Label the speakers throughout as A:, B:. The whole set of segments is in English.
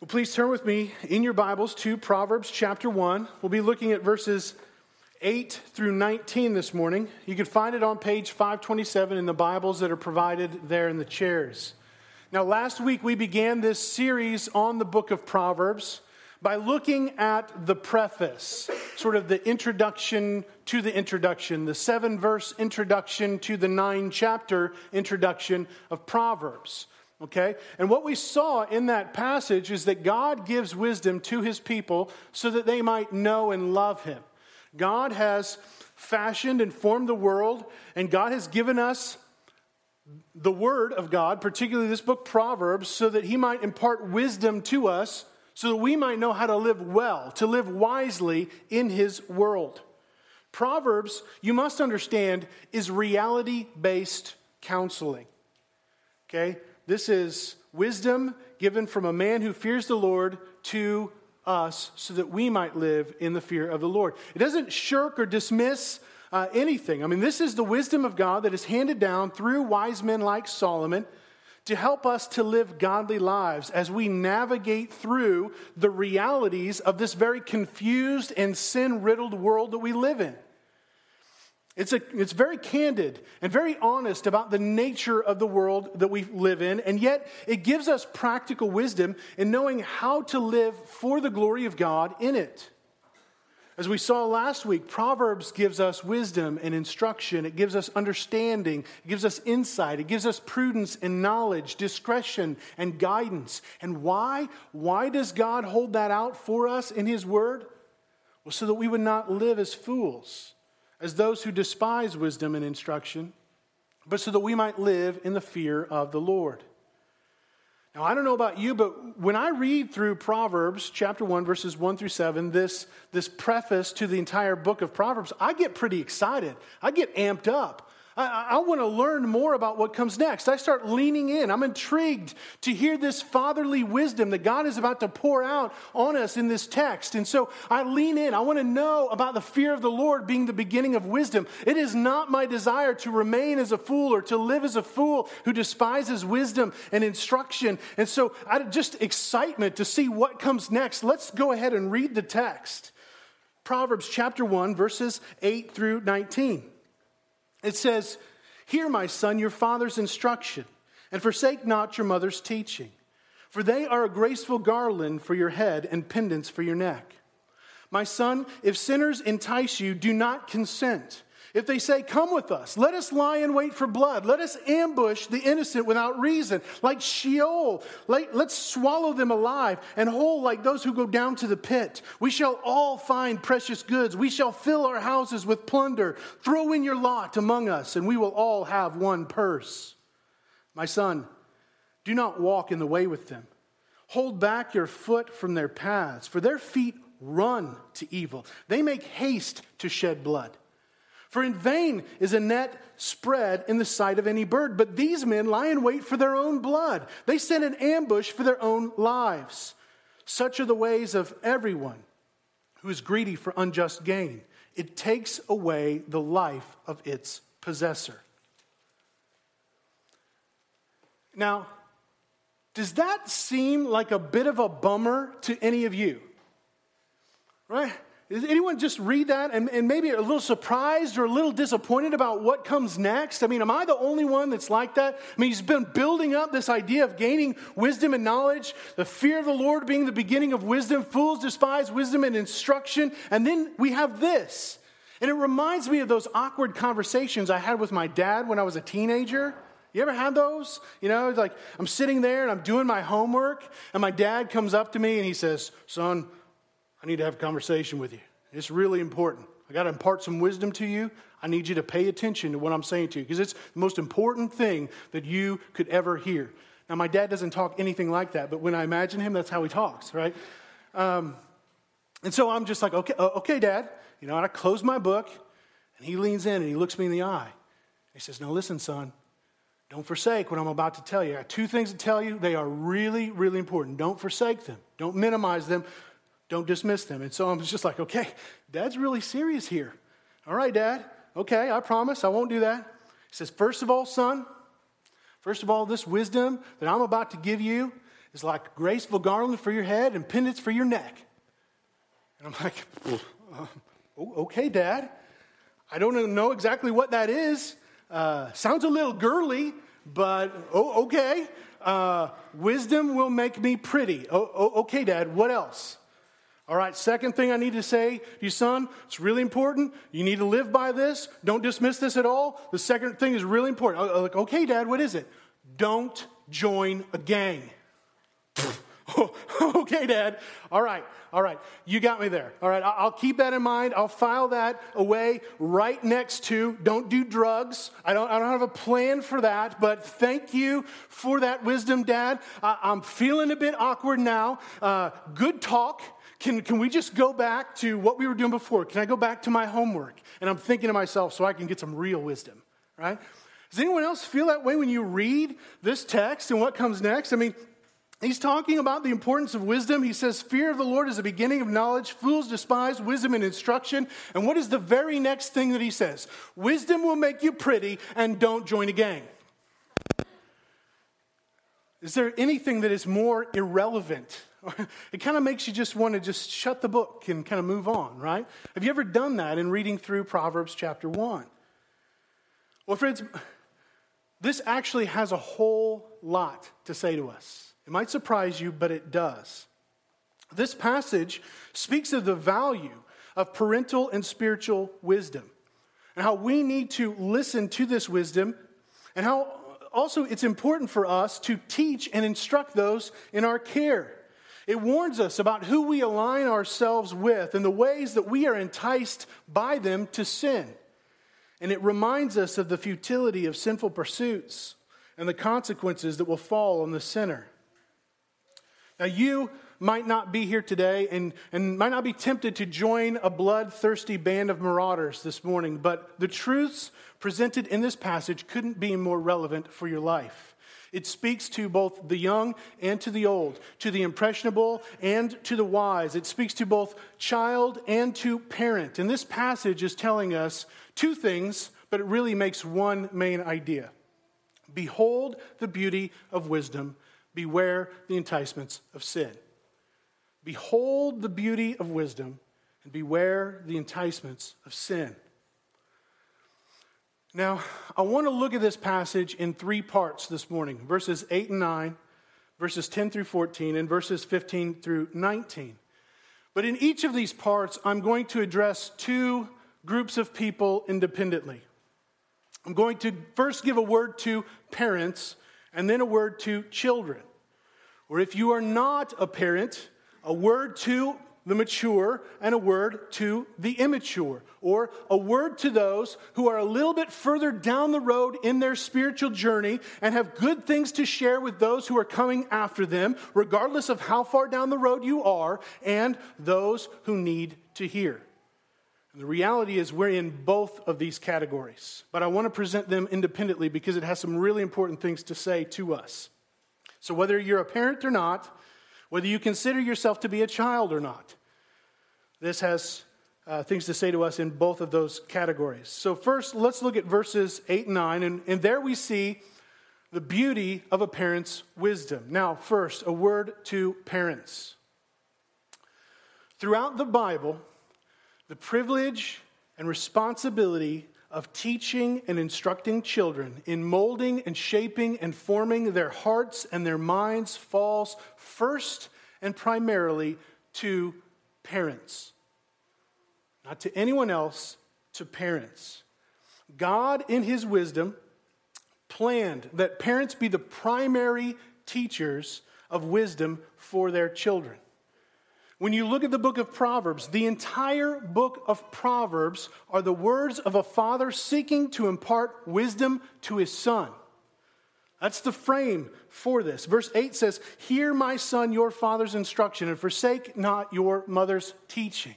A: Well, please turn with me in your Bibles to Proverbs chapter 1. We'll be looking at verses 8 through 19 this morning. You can find it on page 527 in the Bibles that are provided there in the chairs. Now, last week we began this series on the book of Proverbs by looking at the preface, sort of the introduction to the introduction, the seven verse introduction to the nine chapter introduction of Proverbs. Okay? And what we saw in that passage is that God gives wisdom to his people so that they might know and love him. God has fashioned and formed the world, and God has given us the word of God, particularly this book, Proverbs, so that he might impart wisdom to us so that we might know how to live well, to live wisely in his world. Proverbs, you must understand, is reality based counseling. Okay? This is wisdom given from a man who fears the Lord to us so that we might live in the fear of the Lord. It doesn't shirk or dismiss uh, anything. I mean, this is the wisdom of God that is handed down through wise men like Solomon to help us to live godly lives as we navigate through the realities of this very confused and sin riddled world that we live in. It's, a, it's very candid and very honest about the nature of the world that we live in, and yet it gives us practical wisdom in knowing how to live for the glory of God in it. As we saw last week, Proverbs gives us wisdom and instruction. It gives us understanding. It gives us insight. It gives us prudence and knowledge, discretion and guidance. And why? Why does God hold that out for us in His Word? Well, so that we would not live as fools as those who despise wisdom and instruction, but so that we might live in the fear of the Lord. Now, I don't know about you, but when I read through Proverbs chapter 1, verses 1 through 7, this, this preface to the entire book of Proverbs, I get pretty excited. I get amped up. I, I want to learn more about what comes next. I start leaning in. I'm intrigued to hear this fatherly wisdom that God is about to pour out on us in this text. And so I lean in. I want to know about the fear of the Lord being the beginning of wisdom. It is not my desire to remain as a fool or to live as a fool who despises wisdom and instruction. And so I just excitement to see what comes next. Let's go ahead and read the text. Proverbs chapter 1, verses 8 through 19. It says, Hear, my son, your father's instruction, and forsake not your mother's teaching, for they are a graceful garland for your head and pendants for your neck. My son, if sinners entice you, do not consent. If they say, Come with us, let us lie in wait for blood, let us ambush the innocent without reason, like Sheol, let, us swallow them alive and whole like those who go down to the pit. We shall all find precious goods. We shall fill our houses with plunder. Throw in your lot among us, and we will all have one purse. My son, do not walk in the way with them. Hold back your foot from their paths, for their feet run to evil. They make haste to shed blood. For in vain is a net spread in the sight of any bird, but these men lie in wait for their own blood. They set an ambush for their own lives. Such are the ways of everyone who is greedy for unjust gain. It takes away the life of its possessor. Now, does that seem like a bit of a bummer to any of you? Right? Does anyone just read that and, and maybe a little surprised or a little disappointed about what comes next? I mean, am I the only one that's like that? I mean, he's been building up this idea of gaining wisdom and knowledge, the fear of the Lord being the beginning of wisdom. Fools despise wisdom and instruction. And then we have this. And it reminds me of those awkward conversations I had with my dad when I was a teenager. You ever had those? You know, it's like I'm sitting there and I'm doing my homework, and my dad comes up to me and he says, Son, I need to have a conversation with you. It's really important. I got to impart some wisdom to you. I need you to pay attention to what I'm saying to you because it's the most important thing that you could ever hear. Now, my dad doesn't talk anything like that, but when I imagine him, that's how he talks, right? Um, and so I'm just like, okay, uh, okay, dad. You know, and I close my book, and he leans in and he looks me in the eye. He says, Now, listen, son, don't forsake what I'm about to tell you. I got two things to tell you. They are really, really important. Don't forsake them, don't minimize them. Don't dismiss them. And so I'm just like, okay, dad's really serious here. All right, dad. Okay, I promise I won't do that. He says, first of all, son, first of all, this wisdom that I'm about to give you is like graceful garland for your head and pendants for your neck. And I'm like, uh, okay, Dad. I don't know exactly what that is. Uh, sounds a little girly, but oh, okay. Uh, wisdom will make me pretty. Oh, oh, okay, Dad. What else? All right, second thing I need to say to you, son, it's really important. You need to live by this. Don't dismiss this at all. The second thing is really important. Like, okay, Dad, what is it? Don't join a gang. okay, Dad. All right, all right. You got me there. All right, I'll keep that in mind. I'll file that away right next to don't do drugs. I don't, I don't have a plan for that, but thank you for that wisdom, Dad. I'm feeling a bit awkward now. Uh, good talk. Can, can we just go back to what we were doing before? Can I go back to my homework? And I'm thinking to myself so I can get some real wisdom, right? Does anyone else feel that way when you read this text and what comes next? I mean, he's talking about the importance of wisdom. He says, Fear of the Lord is the beginning of knowledge. Fools despise wisdom and instruction. And what is the very next thing that he says? Wisdom will make you pretty and don't join a gang. Is there anything that is more irrelevant it kind of makes you just want to just shut the book and kind of move on, right? Have you ever done that in reading through Proverbs chapter 1? Well, friends, this actually has a whole lot to say to us. It might surprise you, but it does. This passage speaks of the value of parental and spiritual wisdom and how we need to listen to this wisdom and how also it's important for us to teach and instruct those in our care. It warns us about who we align ourselves with and the ways that we are enticed by them to sin. And it reminds us of the futility of sinful pursuits and the consequences that will fall on the sinner. Now, you might not be here today and, and might not be tempted to join a bloodthirsty band of marauders this morning, but the truths presented in this passage couldn't be more relevant for your life. It speaks to both the young and to the old, to the impressionable and to the wise. It speaks to both child and to parent. And this passage is telling us two things, but it really makes one main idea Behold the beauty of wisdom, beware the enticements of sin. Behold the beauty of wisdom, and beware the enticements of sin. Now, I want to look at this passage in three parts this morning verses 8 and 9, verses 10 through 14, and verses 15 through 19. But in each of these parts, I'm going to address two groups of people independently. I'm going to first give a word to parents and then a word to children. Or if you are not a parent, a word to the mature and a word to the immature, or a word to those who are a little bit further down the road in their spiritual journey and have good things to share with those who are coming after them, regardless of how far down the road you are, and those who need to hear. And the reality is, we're in both of these categories, but I want to present them independently because it has some really important things to say to us. So, whether you're a parent or not, whether you consider yourself to be a child or not. This has uh, things to say to us in both of those categories. So, first, let's look at verses 8 and 9, and, and there we see the beauty of a parent's wisdom. Now, first, a word to parents. Throughout the Bible, the privilege and responsibility of teaching and instructing children in molding and shaping and forming their hearts and their minds falls first and primarily to parents. Not to anyone else, to parents. God, in His wisdom, planned that parents be the primary teachers of wisdom for their children. When you look at the book of Proverbs, the entire book of Proverbs are the words of a father seeking to impart wisdom to his son. That's the frame for this. Verse 8 says, Hear, my son, your father's instruction, and forsake not your mother's teaching.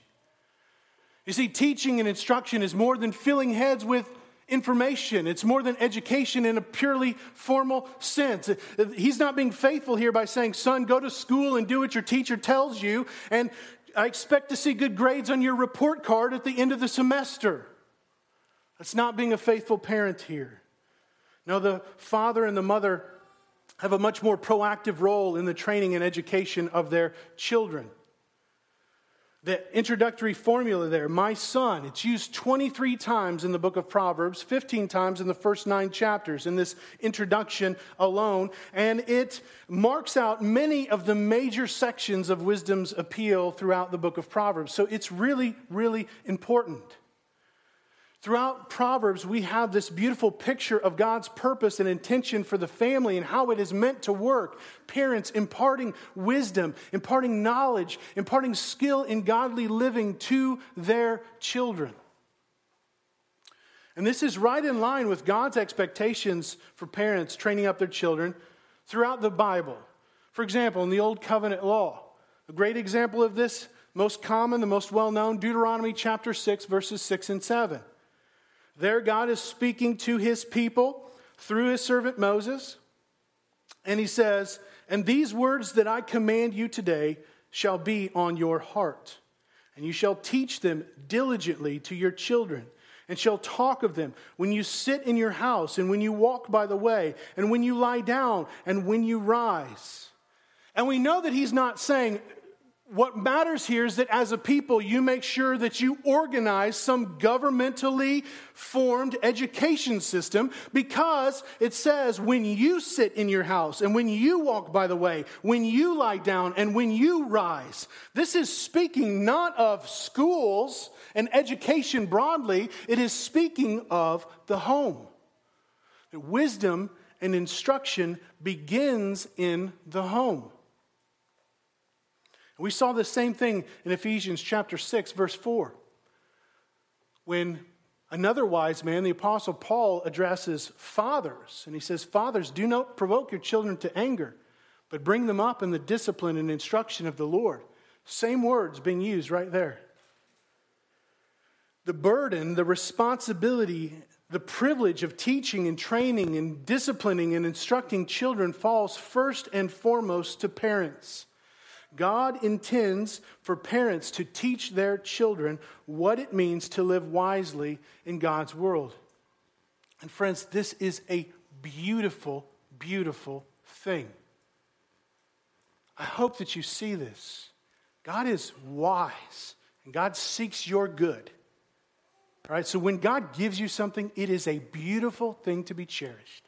A: You see, teaching and instruction is more than filling heads with information. It's more than education in a purely formal sense. He's not being faithful here by saying, Son, go to school and do what your teacher tells you, and I expect to see good grades on your report card at the end of the semester. That's not being a faithful parent here. No, the father and the mother have a much more proactive role in the training and education of their children. The introductory formula there, my son, it's used 23 times in the book of Proverbs, 15 times in the first nine chapters in this introduction alone, and it marks out many of the major sections of wisdom's appeal throughout the book of Proverbs. So it's really, really important. Throughout Proverbs, we have this beautiful picture of God's purpose and intention for the family and how it is meant to work. Parents imparting wisdom, imparting knowledge, imparting skill in godly living to their children. And this is right in line with God's expectations for parents training up their children throughout the Bible. For example, in the Old Covenant law, a great example of this, most common, the most well known, Deuteronomy chapter 6, verses 6 and 7. There, God is speaking to his people through his servant Moses. And he says, And these words that I command you today shall be on your heart, and you shall teach them diligently to your children, and shall talk of them when you sit in your house, and when you walk by the way, and when you lie down, and when you rise. And we know that he's not saying, what matters here is that as a people, you make sure that you organize some governmentally formed education system because it says when you sit in your house and when you walk by the way, when you lie down and when you rise. This is speaking not of schools and education broadly, it is speaking of the home. Wisdom and instruction begins in the home. We saw the same thing in Ephesians chapter 6, verse 4, when another wise man, the Apostle Paul, addresses fathers. And he says, Fathers, do not provoke your children to anger, but bring them up in the discipline and instruction of the Lord. Same words being used right there. The burden, the responsibility, the privilege of teaching and training and disciplining and instructing children falls first and foremost to parents. God intends for parents to teach their children what it means to live wisely in God's world. And friends, this is a beautiful, beautiful thing. I hope that you see this. God is wise, and God seeks your good. All right, so when God gives you something, it is a beautiful thing to be cherished.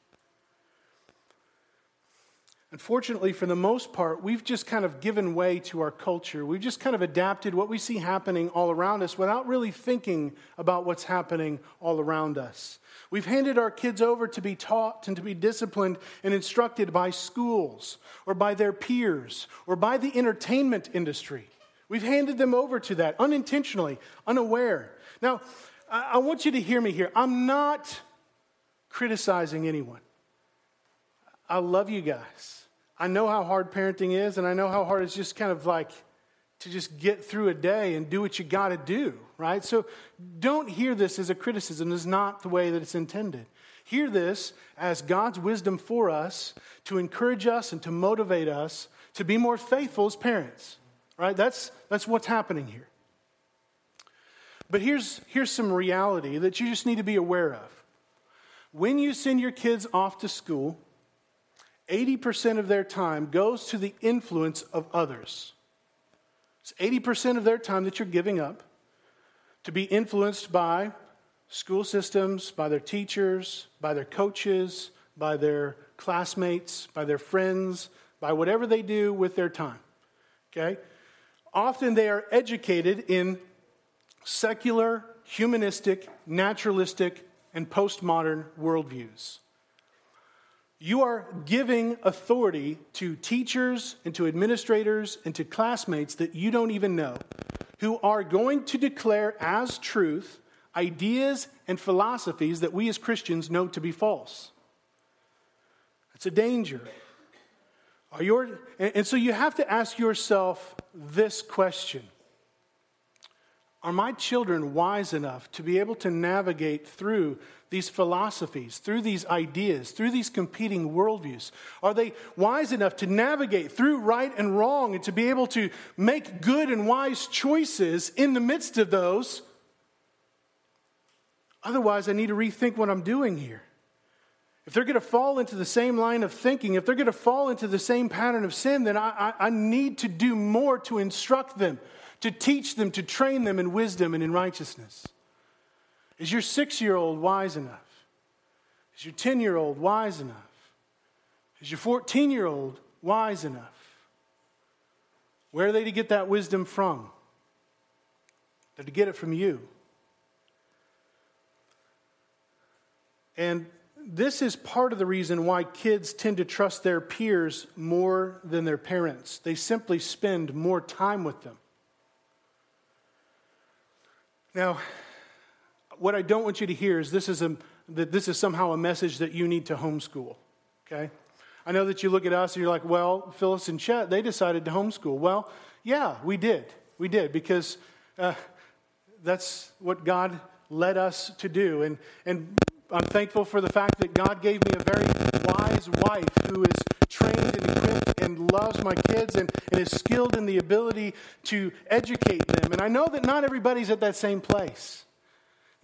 A: Unfortunately, for the most part, we've just kind of given way to our culture. We've just kind of adapted what we see happening all around us without really thinking about what's happening all around us. We've handed our kids over to be taught and to be disciplined and instructed by schools or by their peers or by the entertainment industry. We've handed them over to that unintentionally, unaware. Now, I want you to hear me here. I'm not criticizing anyone. I love you guys. I know how hard parenting is, and I know how hard it's just kind of like to just get through a day and do what you got to do, right? So don't hear this as a criticism. This is not the way that it's intended. Hear this as God's wisdom for us to encourage us and to motivate us to be more faithful as parents, right? That's, that's what's happening here. But here's, here's some reality that you just need to be aware of. When you send your kids off to school, 80% of their time goes to the influence of others. It's 80% of their time that you're giving up to be influenced by school systems, by their teachers, by their coaches, by their classmates, by their friends, by whatever they do with their time. Okay? Often they are educated in secular, humanistic, naturalistic, and postmodern worldviews. You are giving authority to teachers and to administrators and to classmates that you don't even know, who are going to declare as truth ideas and philosophies that we as Christians know to be false. It's a danger. Are your, and so you have to ask yourself this question Are my children wise enough to be able to navigate through these philosophies, through these ideas, through these competing worldviews? Are they wise enough to navigate through right and wrong and to be able to make good and wise choices in the midst of those? Otherwise, I need to rethink what I'm doing here. if they're going to fall into the same line of thinking, if they're going to fall into the same pattern of sin, then I, I, I, need to do more to instruct them, to teach them, to train them in wisdom and in righteousness. Is your six year old wise enough? Is your 10 year old wise enough? Is your 14 year old wise enough? Where are they to get that wisdom from? They're to get it from you. And this is part of the reason why kids tend to trust their peers more than their parents. They simply spend more time with them. Now, what I don't want you to hear is this is a, that this is somehow a message that you need to homeschool. Okay? I know that you look at us and you're like, well, Phyllis and Chet, they decided to homeschool. Well, yeah, we did. We did because uh, that's what God led us to do. And, and I'm thankful for the fact that God gave me a very wise wife who is trained and and loves my kids and, and is skilled in the ability to educate them. And I know that not everybody's at that same place.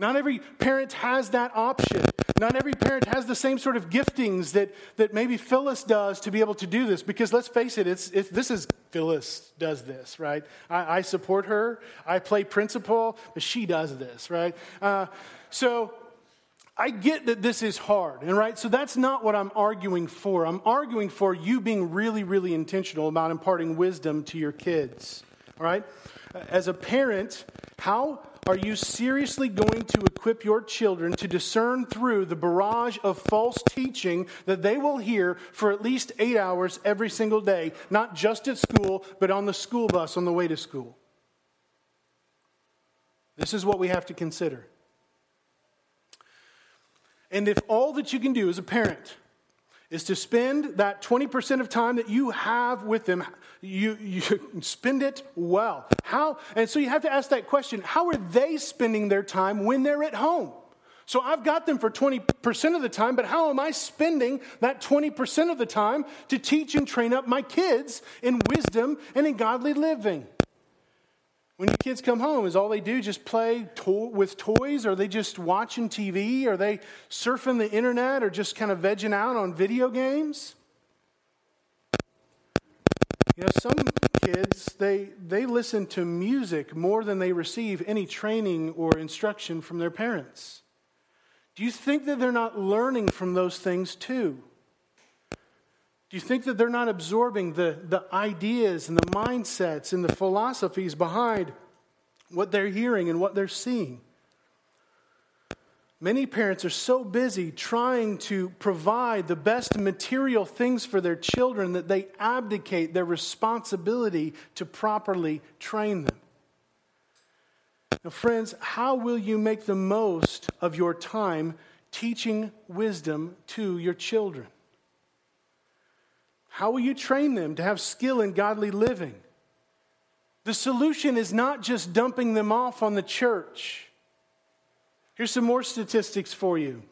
A: Not every parent has that option. Not every parent has the same sort of giftings that, that maybe Phyllis does to be able to do this. Because let's face it, it's, it's this is Phyllis does this, right? I, I, support her. I play principal, but she does this, right? Uh, so I get that this is hard, and right? So that's not what I'm arguing for. I'm arguing for you being really, really intentional about imparting wisdom to your kids, all right? As a parent, how are you seriously going to equip your children to discern through the barrage of false teaching that they will hear for at least eight hours every single day, not just at school, but on the school bus on the way to school? This is what we have to consider. And if all that you can do as a parent is to spend that 20% of time that you have with them, you, you spend it well. How? And so you have to ask that question how are they spending their time when they're at home? So I've got them for 20% of the time, but how am I spending that 20% of the time to teach and train up my kids in wisdom and in godly living? When your kids come home, is all they do just play to- with toys? Are they just watching TV? Are they surfing the internet or just kind of vegging out on video games? You know, some kids, they, they listen to music more than they receive any training or instruction from their parents. Do you think that they're not learning from those things too? Do you think that they're not absorbing the, the ideas and the mindsets and the philosophies behind what they're hearing and what they're seeing? Many parents are so busy trying to provide the best material things for their children that they abdicate their responsibility to properly train them. Now, friends, how will you make the most of your time teaching wisdom to your children? How will you train them to have skill in godly living? The solution is not just dumping them off on the church. Here's some more statistics for you.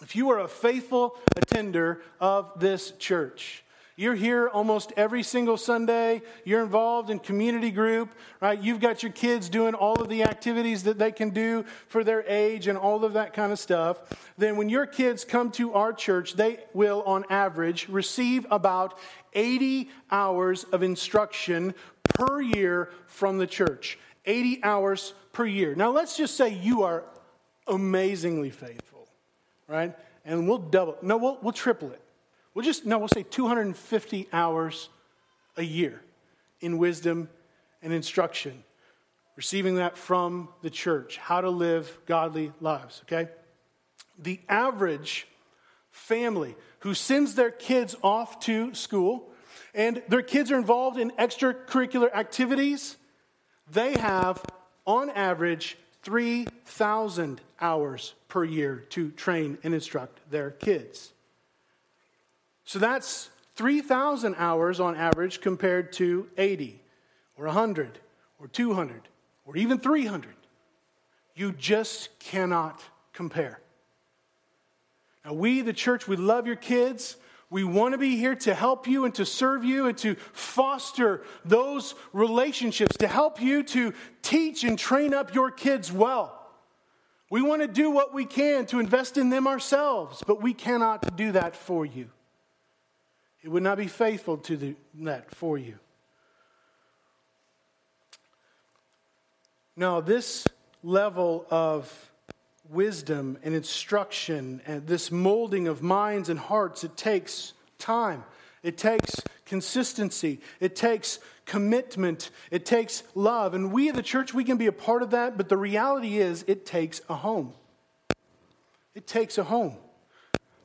A: If you are a faithful attender of this church, you're here almost every single Sunday. You're involved in community group, right? You've got your kids doing all of the activities that they can do for their age and all of that kind of stuff. Then, when your kids come to our church, they will, on average, receive about 80 hours of instruction per year from the church. 80 hours per year. Now, let's just say you are amazingly faithful, right? And we'll double, no, we'll, we'll triple it. We'll just, no, we'll say 250 hours a year in wisdom and instruction, receiving that from the church, how to live godly lives, okay? The average family who sends their kids off to school and their kids are involved in extracurricular activities, they have, on average, 3,000 hours per year to train and instruct their kids. So that's 3,000 hours on average compared to 80 or 100 or 200 or even 300. You just cannot compare. Now, we, the church, we love your kids. We want to be here to help you and to serve you and to foster those relationships, to help you to teach and train up your kids well. We want to do what we can to invest in them ourselves, but we cannot do that for you. It would not be faithful to do that for you. Now, this level of wisdom and instruction and this molding of minds and hearts, it takes time. It takes consistency. It takes commitment. It takes love. And we, the church, we can be a part of that, but the reality is it takes a home. It takes a home.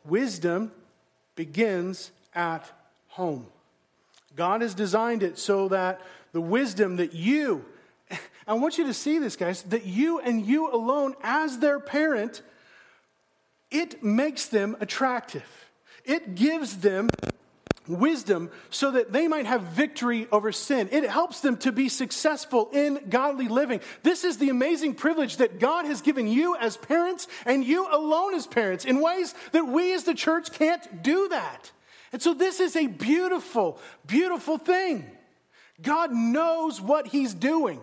A: Wisdom begins at home. God has designed it so that the wisdom that you, I want you to see this, guys, that you and you alone, as their parent, it makes them attractive. It gives them wisdom so that they might have victory over sin. It helps them to be successful in godly living. This is the amazing privilege that God has given you as parents and you alone as parents in ways that we as the church can't do that. And so this is a beautiful, beautiful thing. God knows what He's doing.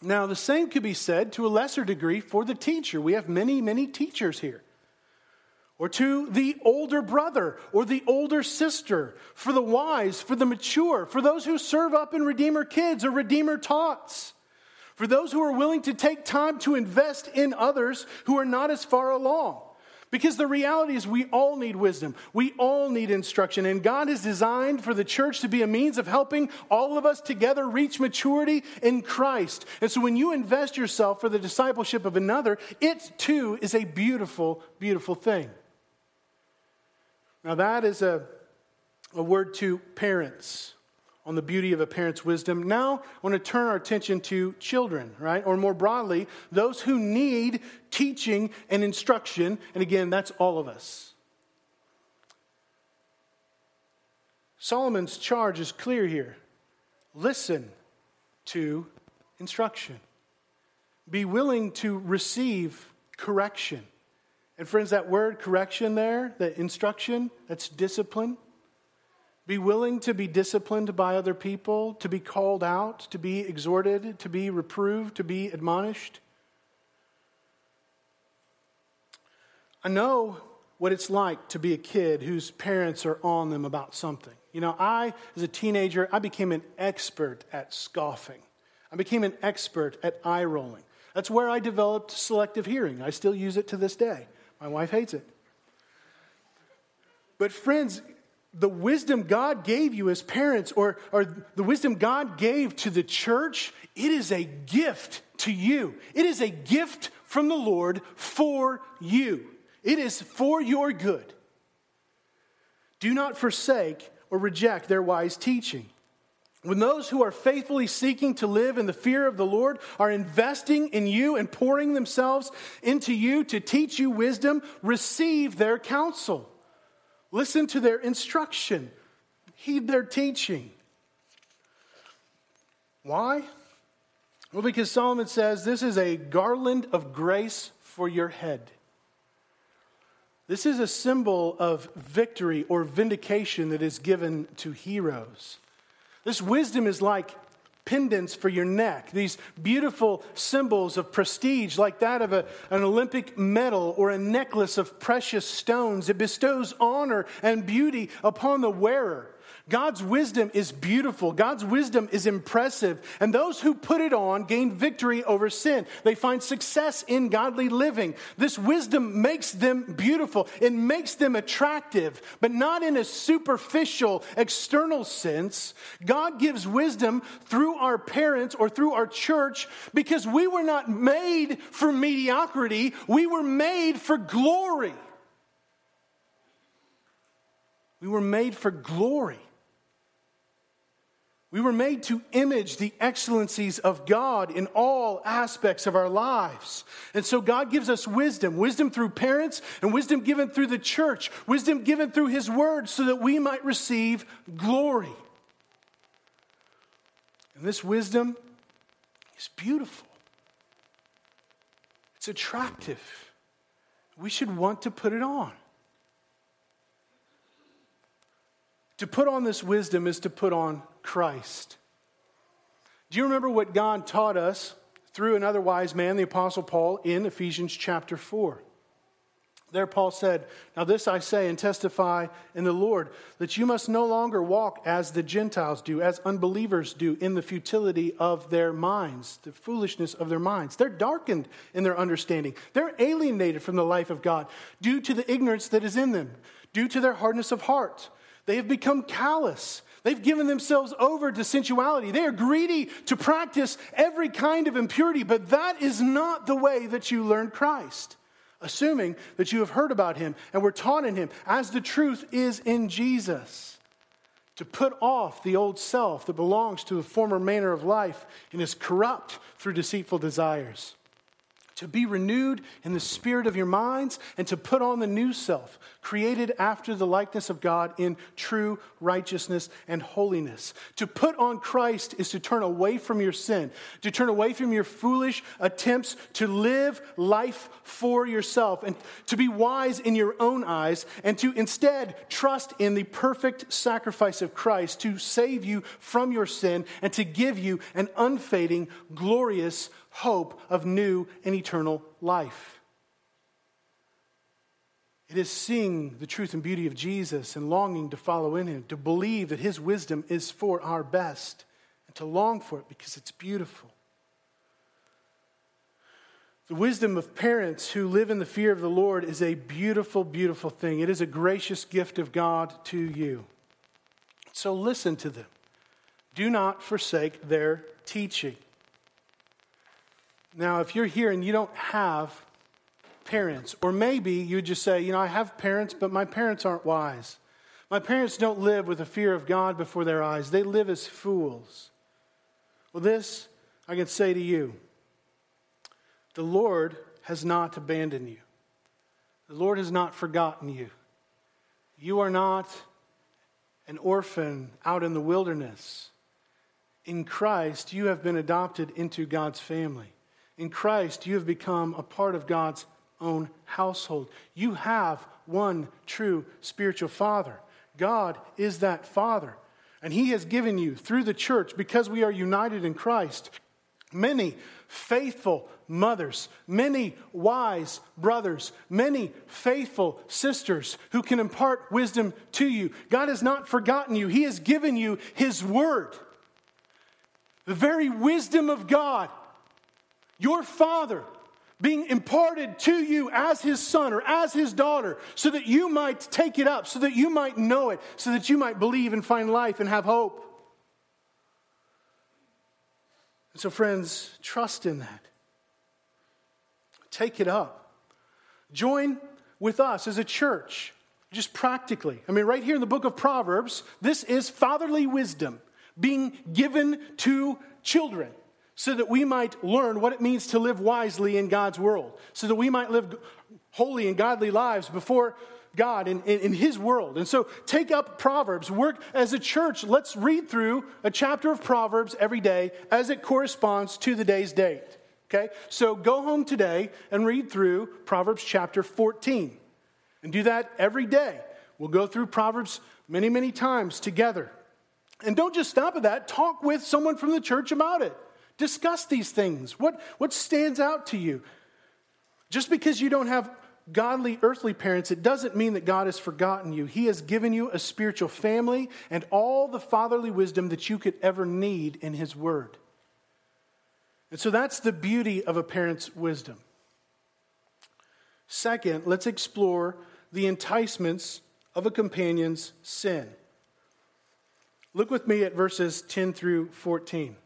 A: Now, the same could be said to a lesser degree for the teacher. We have many, many teachers here or to the older brother or the older sister, for the wise, for the mature, for those who serve up in Redeemer Kids or Redeemer Tots, for those who are willing to take time to invest in others who are not as far along. Because the reality is, we all need wisdom. We all need instruction. And God has designed for the church to be a means of helping all of us together reach maturity in Christ. And so when you invest yourself for the discipleship of another, it too is a beautiful, beautiful thing. Now, that is a, a word to parents on the beauty of a parent's wisdom. Now, I want to turn our attention to children, right? Or more broadly, those who need teaching and instruction. And again, that's all of us. Solomon's charge is clear here listen to instruction, be willing to receive correction. And friends, that word correction there, that instruction, that's discipline. Be willing to be disciplined by other people, to be called out, to be exhorted, to be reproved, to be admonished. I know what it's like to be a kid whose parents are on them about something. You know, I, as a teenager, I became an expert at scoffing. I became an expert at eye rolling. That's where I developed selective hearing. I still use it to this day. My wife hates it. But, friends, the wisdom God gave you as parents, or, or the wisdom God gave to the church, it is a gift to you. It is a gift from the Lord for you. It is for your good. Do not forsake or reject their wise teaching. When those who are faithfully seeking to live in the fear of the Lord are investing in you and pouring themselves into you to teach you wisdom, receive their counsel. Listen to their instruction, heed their teaching. Why? Well, because Solomon says this is a garland of grace for your head. This is a symbol of victory or vindication that is given to heroes. This wisdom is like pendants for your neck, these beautiful symbols of prestige, like that of a, an Olympic medal or a necklace of precious stones. It bestows honor and beauty upon the wearer. God's wisdom is beautiful. God's wisdom is impressive. And those who put it on gain victory over sin. They find success in godly living. This wisdom makes them beautiful. It makes them attractive, but not in a superficial, external sense. God gives wisdom through our parents or through our church because we were not made for mediocrity. We were made for glory. We were made for glory. We were made to image the excellencies of God in all aspects of our lives. And so God gives us wisdom wisdom through parents, and wisdom given through the church, wisdom given through His Word, so that we might receive glory. And this wisdom is beautiful, it's attractive. We should want to put it on. To put on this wisdom is to put on Christ. Do you remember what God taught us through another wise man, the Apostle Paul, in Ephesians chapter 4. There, Paul said, Now this I say and testify in the Lord, that you must no longer walk as the Gentiles do, as unbelievers do, in the futility of their minds, the foolishness of their minds. They're darkened in their understanding. They're alienated from the life of God due to the ignorance that is in them, due to their hardness of heart. They have become callous. They've given themselves over to sensuality. They are greedy to practice every kind of impurity, but that is not the way that you learn Christ assuming that you have heard about him and were taught in him, as the truth is in Jesus. To put off the old self that belongs to the former manner of life and is corrupt through deceitful desires to be renewed in the spirit of your minds, and to put on the new self, created after the likeness of God in true righteousness and holiness. To put on Christ is to turn away from your sin, to turn away from your foolish attempts to live life for yourself, and to be wise in your own eyes, and to instead trust in the perfect sacrifice of Christ to save you from your sin and to give you an unfading, glorious hope of new and eternal life. It is seeing the truth and beauty of Jesus and longing to follow in him, to believe that his wisdom is for our best, and to long for it because it's beautiful. The wisdom of parents who live in the fear of the Lord is a beautiful, beautiful thing. It is a gracious gift of God to you. So listen to them. Do not forsake their teaching. Now, if you're here and you don't have parents, or maybe you just say, you know, I have parents, but my parents aren't wise. My parents don't live with the fear of God before their eyes, they live as fools. Well, this I can say to you the Lord has not abandoned you, the Lord has not forgotten you. You are not an orphan out in the wilderness. In Christ, you have been adopted into God's family. In Christ, you have become a part of God's own household. You have one true spiritual father. God is that father. And he has given you, through the church, because we are united in Christ, many faithful mothers, many wise brothers, many faithful sisters who can impart wisdom to you. God has not forgotten you, He has given you His word. The very wisdom of God your father being imparted to you as his son or as his daughter so that you might take it up, so that you might know it, so that you might believe and find life and have hope. And so, friends, trust in that. Take it up. Join with us as a church, just practically. I mean, right here in the book of Proverbs, this is fatherly wisdom being given to children so that we might learn what it means to live wisely in God's world, so that we might live holy and godly lives before God in, in, in, His world. And so take up Proverbs. Work as a church. Let's read through a chapter of Proverbs every day as it corresponds to the day's date. Okay? So go home today and read through Proverbs chapter 14. And do that every day. We'll go through Proverbs many, many times together. And don't just stop at that, talk with someone from the church about it. Discuss these things. What, what stands out to you? Just because you don't have godly earthly parents, it doesn't mean that God has forgotten you. He has given you a spiritual family and all the fatherly wisdom that you could ever need in His Word. And so that's the beauty of a parent's wisdom. Second, let's explore the enticements of a companion's sin. Look with me at verses 10 through 14.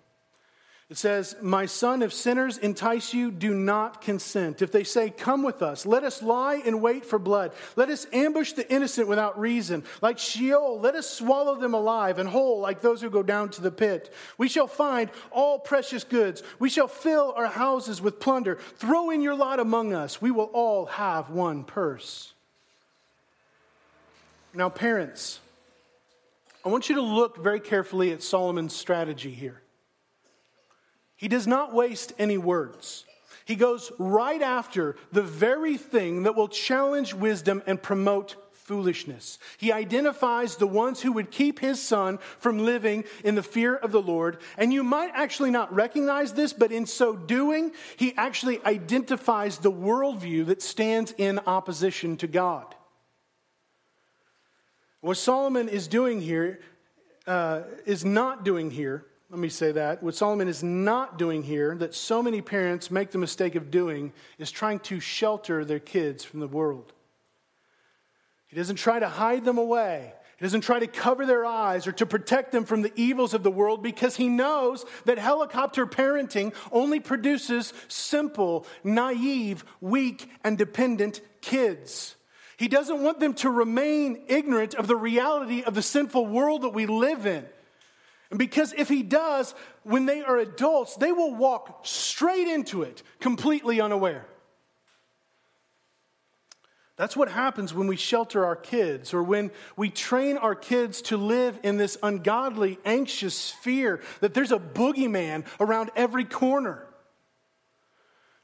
A: It says, My son, if sinners entice you, do not consent. If they say, Come with us, let us lie and wait for blood. Let us ambush the innocent without reason. Like Sheol, let us swallow them alive and whole, like those who go down to the pit. We shall find all precious goods. We shall fill our houses with plunder. Throw in your lot among us. We will all have one purse. Now, parents, I want you to look very carefully at Solomon's strategy here. He does not waste any words. He goes right after the very thing that will challenge wisdom and promote foolishness. He identifies the ones who would keep his son from living in the fear of the Lord. And you might actually not recognize this, but in so doing, he actually identifies the worldview that stands in opposition to God. What Solomon is doing here uh, is not doing here. Let me say that. What Solomon is not doing here, that so many parents make the mistake of doing, is trying to shelter their kids from the world. He doesn't try to hide them away. He doesn't try to cover their eyes or to protect them from the evils of the world because he knows that helicopter parenting only produces simple, naive, weak, and dependent kids. He doesn't want them to remain ignorant of the reality of the sinful world that we live in. Because if he does, when they are adults, they will walk straight into it completely unaware. That's what happens when we shelter our kids or when we train our kids to live in this ungodly, anxious fear that there's a boogeyman around every corner.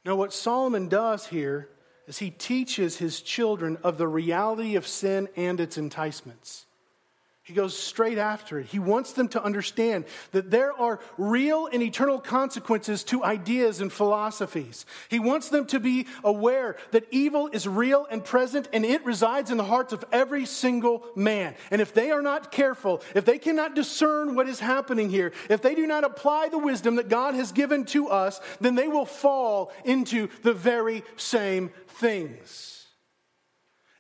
A: Now, what Solomon does here is he teaches his children of the reality of sin and its enticements. He goes straight after it. He wants them to understand that there are real and eternal consequences to ideas and philosophies. He wants them to be aware that evil is real and present and it resides in the hearts of every single man. And if they are not careful, if they cannot discern what is happening here, if they do not apply the wisdom that God has given to us, then they will fall into the very same things.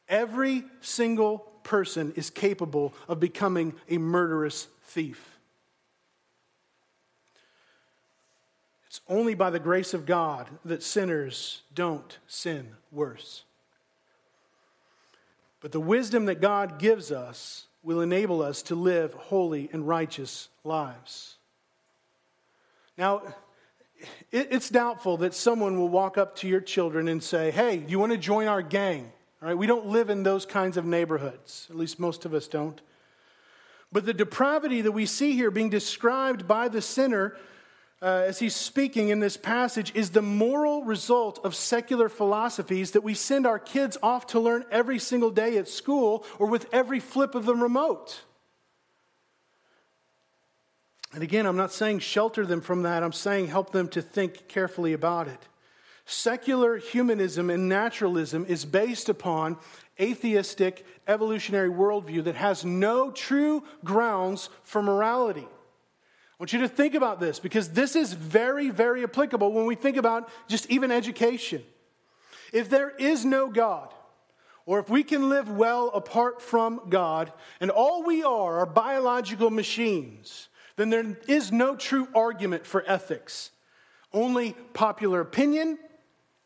A: Every single person is capable of becoming a murderous thief. It's only by the grace of God that sinners don't sin worse. But the wisdom that God gives us will enable us to live holy and righteous lives. Now, it's doubtful that someone will walk up to your children and say, Hey, you want to join our gang? All right, we don't live in those kinds of neighborhoods. At least most of us don't. But the depravity that we see here being described by the sinner uh, as he's speaking in this passage is the moral result of secular philosophies that we send our kids off to learn every single day at school or with every flip of the remote. And again, I'm not saying shelter them from that, I'm saying help them to think carefully about it. Secular humanism and naturalism is based upon atheistic evolutionary worldview that has no true grounds for morality. I want you to think about this because this is very, very applicable when we think about just even education. If there is no God, or if we can live well apart from God, and all we are are biological machines, then there is no true argument for ethics. Only popular opinion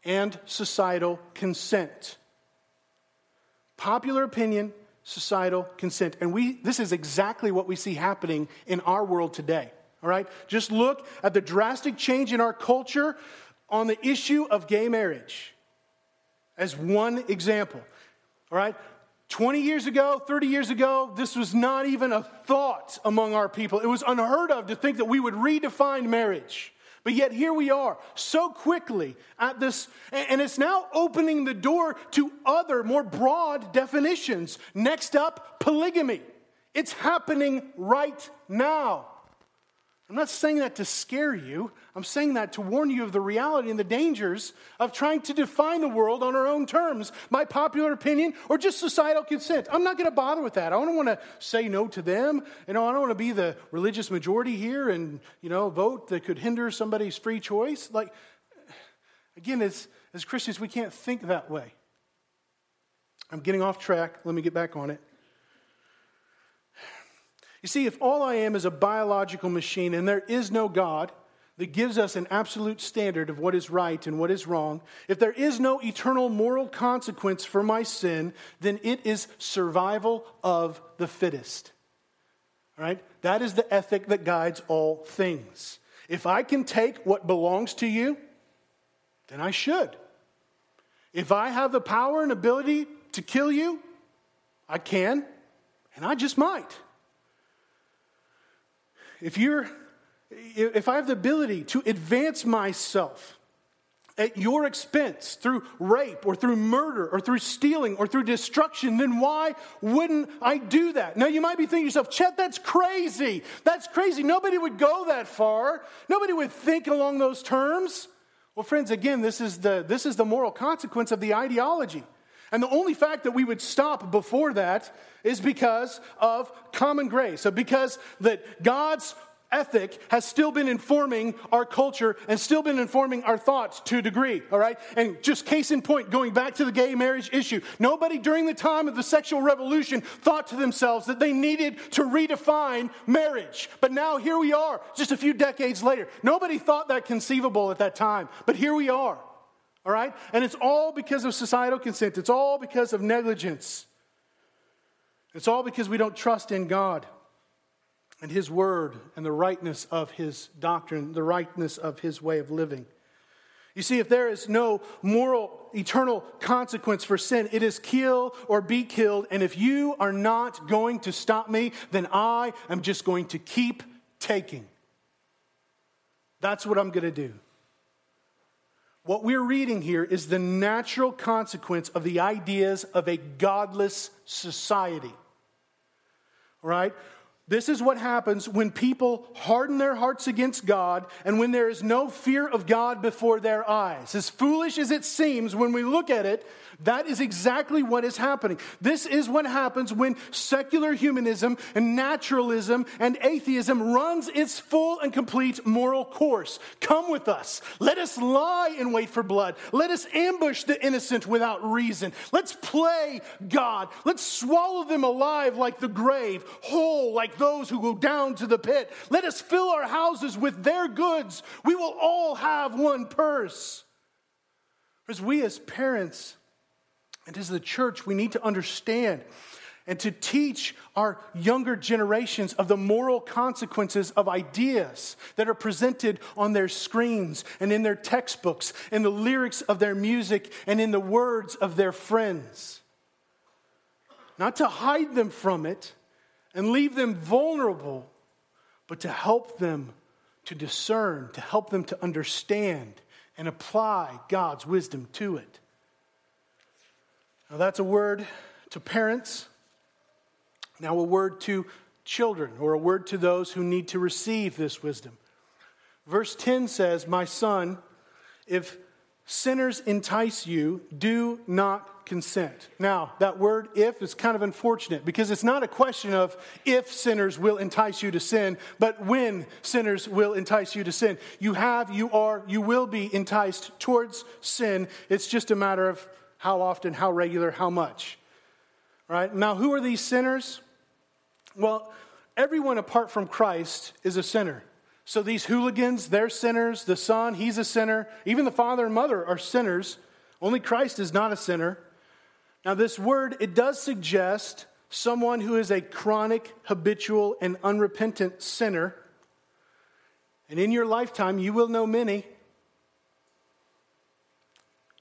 A: and societal consent. Popular opinion, societal consent. And we, this is exactly what we see happening in our world today. All right? Just look at the drastic change in our culture on the issue of gay marriage as one example. All right? 20 years ago, 30 years ago, this was not even a thought among our people. It was unheard of to think that we would redefine marriage. But yet here we are so quickly at this, and it's now opening the door to other more broad definitions. Next up, polygamy. It's happening right now. I'm not saying that to scare you. I'm saying that to warn you of the reality and the dangers of trying to define the world on our own terms by popular opinion or just societal consent. I'm not going to bother with that. I don't want to say no to them. You know, I don't want to be the religious majority here and, you know, vote that could hinder somebody's free choice. Like, again, as, as Christians, we can't think that way. I'm getting off track. Let me get back on it. You see, if all I am is a biological machine and there is no God that gives us an absolute standard of what is right and what is wrong, if there is no eternal moral consequence for my sin, then it is survival of the fittest. All right? That is the ethic that guides all things. If I can take what belongs to you, then I should. If I have the power and ability to kill you, I can, and I just might if you're if I have the ability to advance myself at your expense through rape or through murder or through stealing or through destruction, then why wouldn't I do that? Now, you might be thinking to yourself, Chet, that's crazy. That's crazy. Nobody would go that far. Nobody would think along those terms. Well, friends, again, this is the, this is the moral consequence of the ideology. And the only fact that we would stop before that is because of common grace, so because that God's ethic has still been informing our culture and still been informing our thoughts to a degree, all right? And just case in point, going back to the gay marriage issue, nobody during the time of the sexual revolution thought to themselves that they needed to redefine marriage. But now here we are, just a few decades later. Nobody thought that conceivable at that time, but here we are, all right? And it's all because of societal consent, it's all because of negligence. It's all because we don't trust in God and his word and the rightness of his doctrine, the rightness of his way of living. You see, if there is no moral, eternal consequence for sin, it is kill or be killed. And if you are not going to stop me, then I am just going to keep taking. That's what I'm going to do. What we're reading here is the natural consequence of the ideas of a godless society. Right? This is what happens when people harden their hearts against God and when there is no fear of God before their eyes. As foolish as it seems when we look at it, that is exactly what is happening. This is what happens when secular humanism and naturalism and atheism runs its full and complete moral course. Come with us. Let us lie and wait for blood. Let us ambush the innocent without reason. Let's play God. Let's swallow them alive like the grave, whole like those who go down to the pit. Let us fill our houses with their goods. We will all have one purse. As we as parents, and as the church, we need to understand and to teach our younger generations of the moral consequences of ideas that are presented on their screens and in their textbooks, in the lyrics of their music, and in the words of their friends. Not to hide them from it and leave them vulnerable, but to help them to discern, to help them to understand and apply God's wisdom to it. Now, that's a word to parents. Now, a word to children, or a word to those who need to receive this wisdom. Verse 10 says, My son, if sinners entice you, do not consent. Now, that word if is kind of unfortunate because it's not a question of if sinners will entice you to sin, but when sinners will entice you to sin. You have, you are, you will be enticed towards sin. It's just a matter of how often, how regular, how much. Right? Now, who are these sinners? Well, everyone apart from Christ is a sinner. So these hooligans, they're sinners. The son, he's a sinner. Even the father and mother are sinners. Only Christ is not a sinner. Now, this word, it does suggest someone who is a chronic, habitual, and unrepentant sinner. And in your lifetime, you will know many.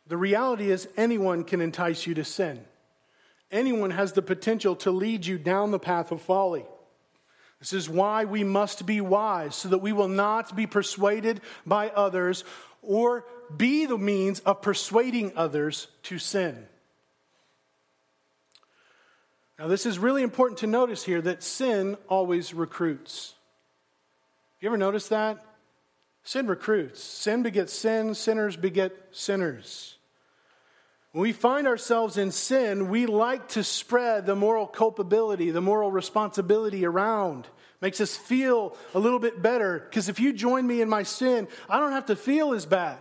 A: The reality is, anyone can entice you to sin. Anyone has the potential to lead you down the path of folly. This is why we must be wise, so that we will not be persuaded by others or be the means of persuading others to sin. Now, this is really important to notice here that sin always recruits. You ever notice that? Sin recruits. Sin begets sin, sinners beget sinners. When we find ourselves in sin, we like to spread the moral culpability, the moral responsibility around. Makes us feel a little bit better because if you join me in my sin, I don't have to feel as bad.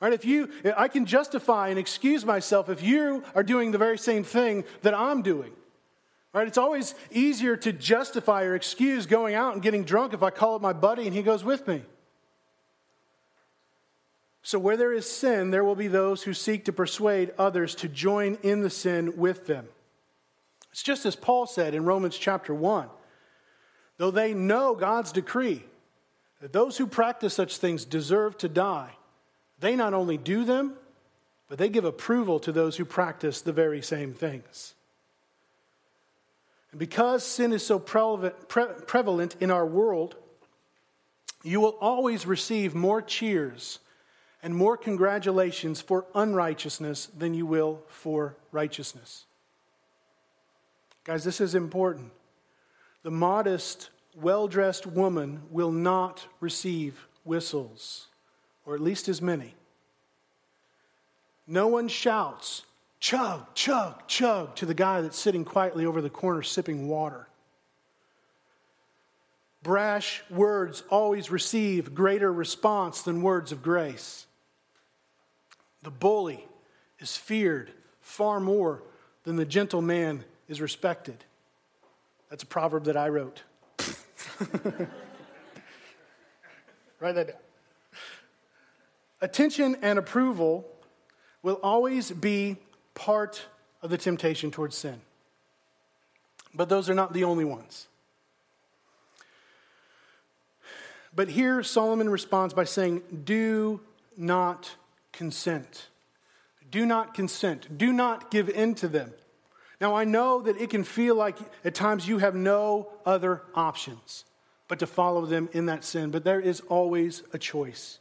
A: Right? If you I can justify and excuse myself if you are doing the very same thing that I'm doing. Right? It's always easier to justify or excuse going out and getting drunk if I call up my buddy and he goes with me. So, where there is sin, there will be those who seek to persuade others to join in the sin with them. It's just as Paul said in Romans chapter 1. Though they know God's decree that those who practice such things deserve to die, they not only do them, but they give approval to those who practice the very same things. And because sin is so prevalent in our world, you will always receive more cheers and more congratulations for unrighteousness than you will for righteousness. Guys, this is important. The modest, well dressed woman will not receive whistles, or at least as many. No one shouts, chug, chug, chug, to the guy that's sitting quietly over the corner sipping water. Brash words always receive greater response than words of grace. The bully is feared far more than the gentle man is respected. That's a proverb that I wrote. Write that down. Attention and approval will always be part of the temptation towards sin. But those are not the only ones. But here Solomon responds by saying, Do not consent. Do not consent. Do not give in to them. Now, I know that it can feel like at times you have no other options but to follow them in that sin, but there is always a choice.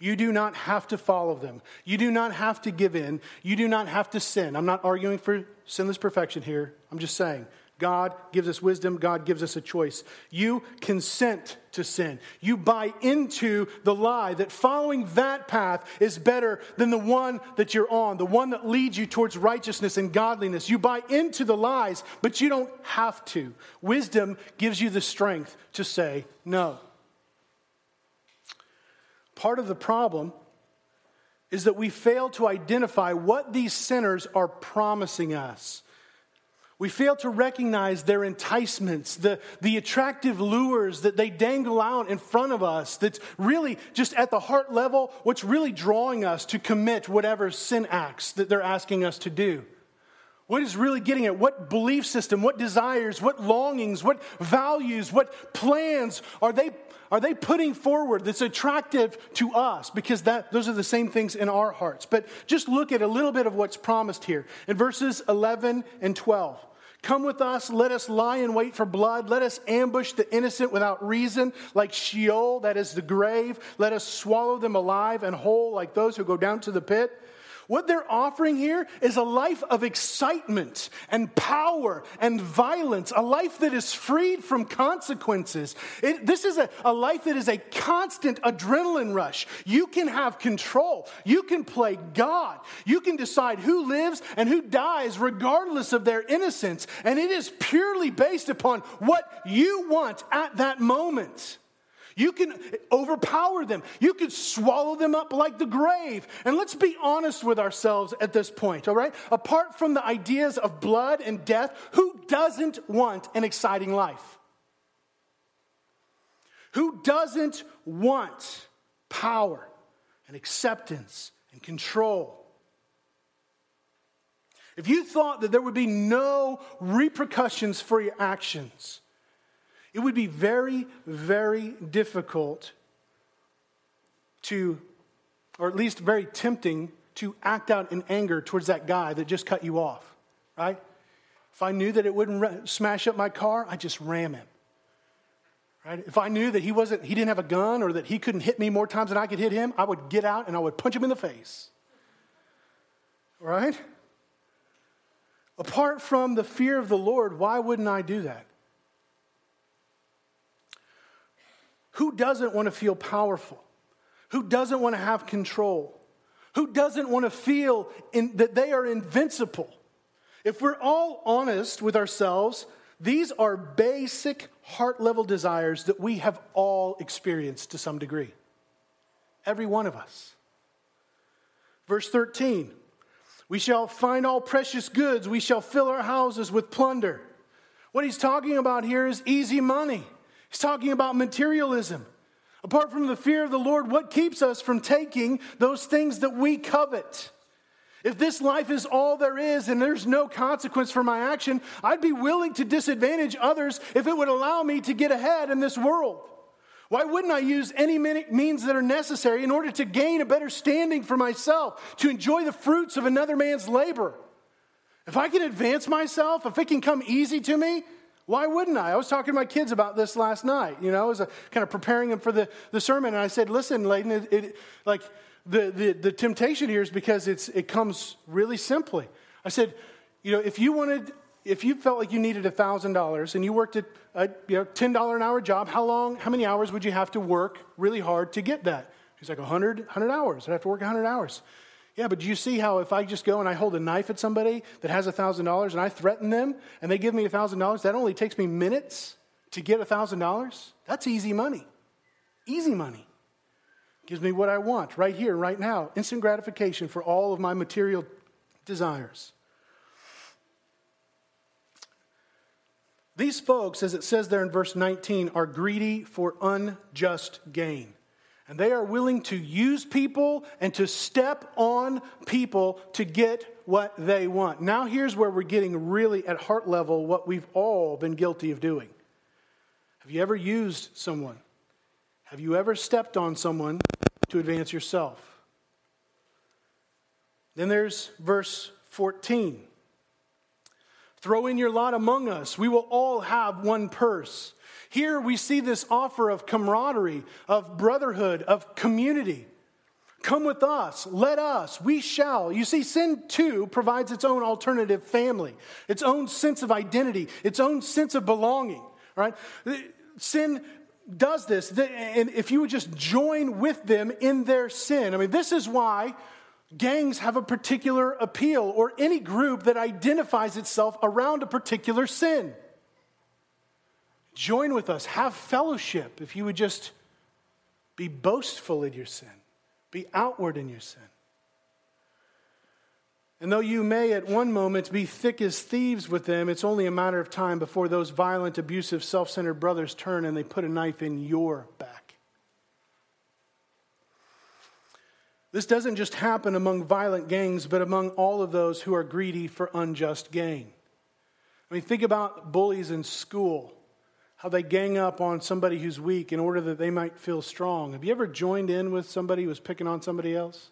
A: You do not have to follow them. You do not have to give in. You do not have to sin. I'm not arguing for sinless perfection here. I'm just saying God gives us wisdom, God gives us a choice. You consent to sin. You buy into the lie that following that path is better than the one that you're on, the one that leads you towards righteousness and godliness. You buy into the lies, but you don't have to. Wisdom gives you the strength to say no. Part of the problem is that we fail to identify what these sinners are promising us. We fail to recognize their enticements, the, the attractive lures that they dangle out in front of us, that's really just at the heart level what's really drawing us to commit whatever sin acts that they're asking us to do. What is really getting at what belief system, what desires, what longings, what values, what plans are they, are they putting forward that's attractive to us? Because that, those are the same things in our hearts. But just look at a little bit of what's promised here in verses 11 and 12. Come with us, let us lie in wait for blood, let us ambush the innocent without reason, like Sheol, that is the grave. Let us swallow them alive and whole, like those who go down to the pit. What they're offering here is a life of excitement and power and violence, a life that is freed from consequences. It, this is a, a life that is a constant adrenaline rush. You can have control, you can play God, you can decide who lives and who dies regardless of their innocence. And it is purely based upon what you want at that moment. You can overpower them. You could swallow them up like the grave. And let's be honest with ourselves at this point, all right? Apart from the ideas of blood and death, who doesn't want an exciting life? Who doesn't want power and acceptance and control? If you thought that there would be no repercussions for your actions, it would be very, very difficult to, or at least very tempting to act out in anger towards that guy that just cut you off, right? If I knew that it wouldn't smash up my car, I'd just ram him. Right? If I knew that he wasn't he didn't have a gun or that he couldn't hit me more times than I could hit him, I would get out and I would punch him in the face. Right? Apart from the fear of the Lord, why wouldn't I do that? Who doesn't want to feel powerful? Who doesn't want to have control? Who doesn't want to feel in, that they are invincible? If we're all honest with ourselves, these are basic heart level desires that we have all experienced to some degree. Every one of us. Verse 13 We shall find all precious goods, we shall fill our houses with plunder. What he's talking about here is easy money. He's talking about materialism. Apart from the fear of the Lord, what keeps us from taking those things that we covet? If this life is all there is and there's no consequence for my action, I'd be willing to disadvantage others if it would allow me to get ahead in this world. Why wouldn't I use any means that are necessary in order to gain a better standing for myself, to enjoy the fruits of another man's labor? If I can advance myself, if it can come easy to me, why wouldn't I? I was talking to my kids about this last night. You know, I was uh, kind of preparing them for the, the sermon, and I said, listen, Layden, it, it, like, the, the, the temptation here is because it's, it comes really simply. I said, you know, if you wanted, if you felt like you needed $1,000 and you worked at a you know, $10 an hour job, how long, how many hours would you have to work really hard to get that? He's like, 100, 100 hours. I'd have to work 100 hours. Yeah, but do you see how if I just go and I hold a knife at somebody that has $1,000 and I threaten them and they give me $1,000, that only takes me minutes to get $1,000? That's easy money. Easy money. Gives me what I want right here, right now. Instant gratification for all of my material desires. These folks, as it says there in verse 19, are greedy for unjust gain. And they are willing to use people and to step on people to get what they want. Now, here's where we're getting really at heart level what we've all been guilty of doing. Have you ever used someone? Have you ever stepped on someone to advance yourself? Then there's verse 14. Throw in your lot among us. We will all have one purse. Here we see this offer of camaraderie, of brotherhood, of community. Come with us, let us, we shall. You see, sin too provides its own alternative family, its own sense of identity, its own sense of belonging, right? Sin does this, and if you would just join with them in their sin, I mean, this is why gangs have a particular appeal, or any group that identifies itself around a particular sin. Join with us, have fellowship if you would just be boastful in your sin, be outward in your sin. And though you may at one moment be thick as thieves with them, it's only a matter of time before those violent, abusive, self centered brothers turn and they put a knife in your back. This doesn't just happen among violent gangs, but among all of those who are greedy for unjust gain. I mean, think about bullies in school how they gang up on somebody who's weak in order that they might feel strong. Have you ever joined in with somebody who was picking on somebody else?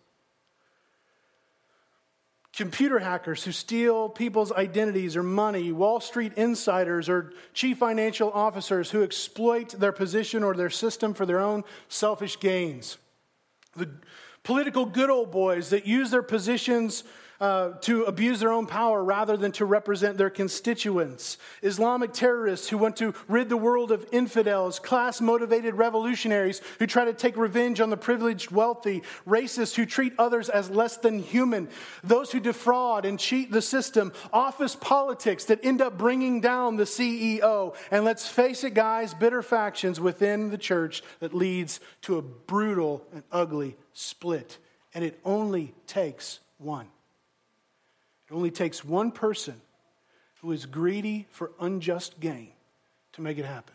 A: Computer hackers who steal people's identities or money, Wall Street insiders or chief financial officers who exploit their position or their system for their own selfish gains. The political good old boys that use their positions uh, to abuse their own power rather than to represent their constituents, Islamic terrorists who want to rid the world of infidels, class motivated revolutionaries who try to take revenge on the privileged wealthy, racists who treat others as less than human, those who defraud and cheat the system, office politics that end up bringing down the CEO. And let's face it, guys, bitter factions within the church that leads to a brutal and ugly split. And it only takes one. It only takes one person who is greedy for unjust gain to make it happen.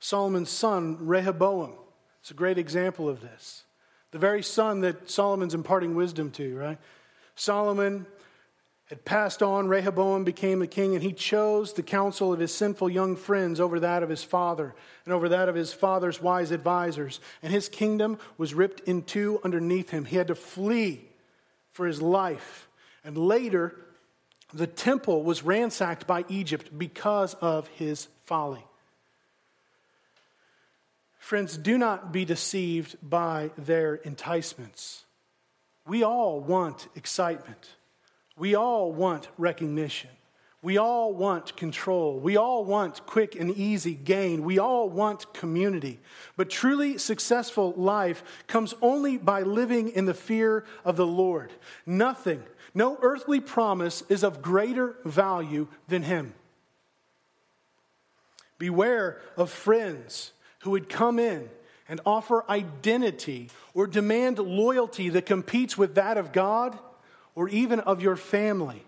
A: Solomon's son, Rehoboam, is a great example of this. The very son that Solomon's imparting wisdom to, right? Solomon had passed on, Rehoboam became the king, and he chose the counsel of his sinful young friends over that of his father and over that of his father's wise advisors. And his kingdom was ripped in two underneath him. He had to flee for his life. And later, the temple was ransacked by Egypt because of his folly. Friends, do not be deceived by their enticements. We all want excitement. We all want recognition. We all want control. We all want quick and easy gain. We all want community. But truly successful life comes only by living in the fear of the Lord. Nothing, no earthly promise is of greater value than Him. Beware of friends who would come in and offer identity or demand loyalty that competes with that of God or even of your family.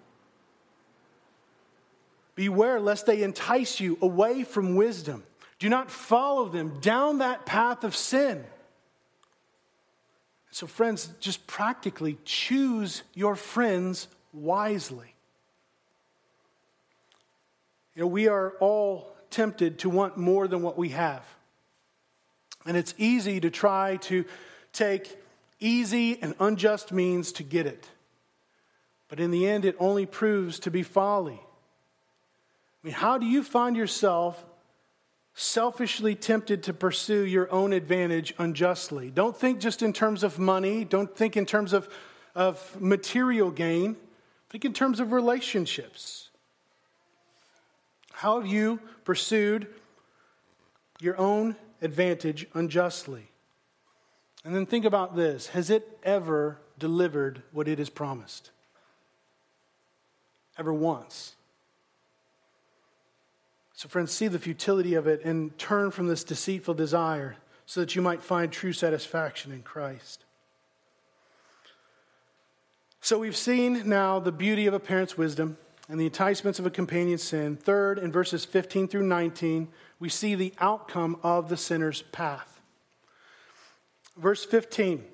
A: Beware lest they entice you away from wisdom. Do not follow them down that path of sin. So, friends, just practically choose your friends wisely. You know, we are all tempted to want more than what we have. And it's easy to try to take easy and unjust means to get it. But in the end, it only proves to be folly. I mean, how do you find yourself selfishly tempted to pursue your own advantage unjustly. Don't think just in terms of money, don't think in terms of, of material gain, think in terms of relationships. How have you pursued your own advantage unjustly? And then think about this Has it ever delivered what it has promised? Ever once? So, friends, see the futility of it and turn from this deceitful desire so that you might find true satisfaction in Christ. So, we've seen now the beauty of a parent's wisdom and the enticements of a companion's sin. Third, in verses 15 through 19, we see the outcome of the sinner's path. Verse 15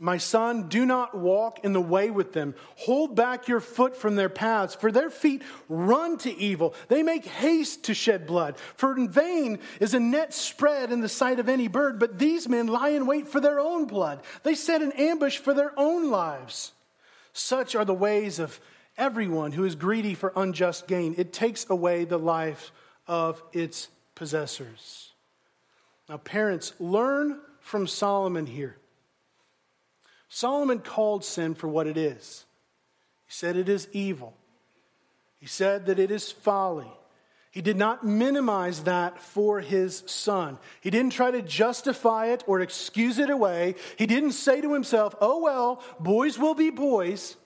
A: my son, do not walk in the way with them. Hold back your foot from their paths, for their feet run to evil. They make haste to shed blood. For in vain is a net spread in the sight of any bird, but these men lie in wait for their own blood. They set an ambush for their own lives. Such are the ways of everyone who is greedy for unjust gain. It takes away the life of its possessors. Now, parents, learn from Solomon here. Solomon called sin for what it is. He said it is evil. He said that it is folly. He did not minimize that for his son. He didn't try to justify it or excuse it away. He didn't say to himself, oh, well, boys will be boys.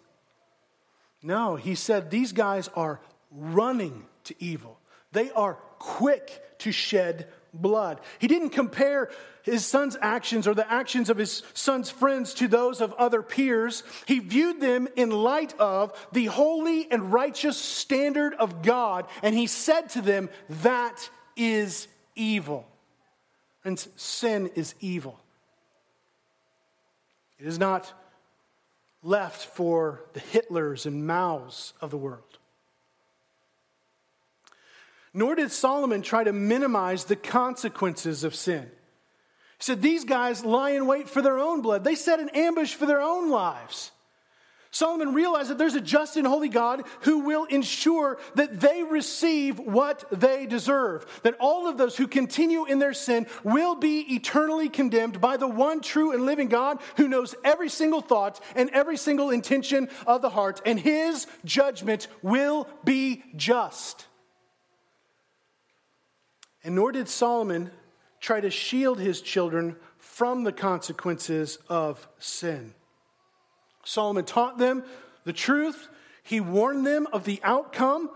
A: No, he said these guys are running to evil. They are quick to shed blood. He didn't compare his son's actions or the actions of his son's friends to those of other peers. He viewed them in light of the holy and righteous standard of God, and he said to them, That is evil. And sin is evil. It is not left for the Hitlers and Maos of the world. Nor did Solomon try to minimize the consequences of sin. He said, These guys lie in wait for their own blood, they set an ambush for their own lives. Solomon realized that there's a just and holy God who will ensure that they receive what they deserve. That all of those who continue in their sin will be eternally condemned by the one true and living God who knows every single thought and every single intention of the heart, and his judgment will be just. And nor did Solomon try to shield his children from the consequences of sin. Solomon taught them the truth, he warned them of the outcome,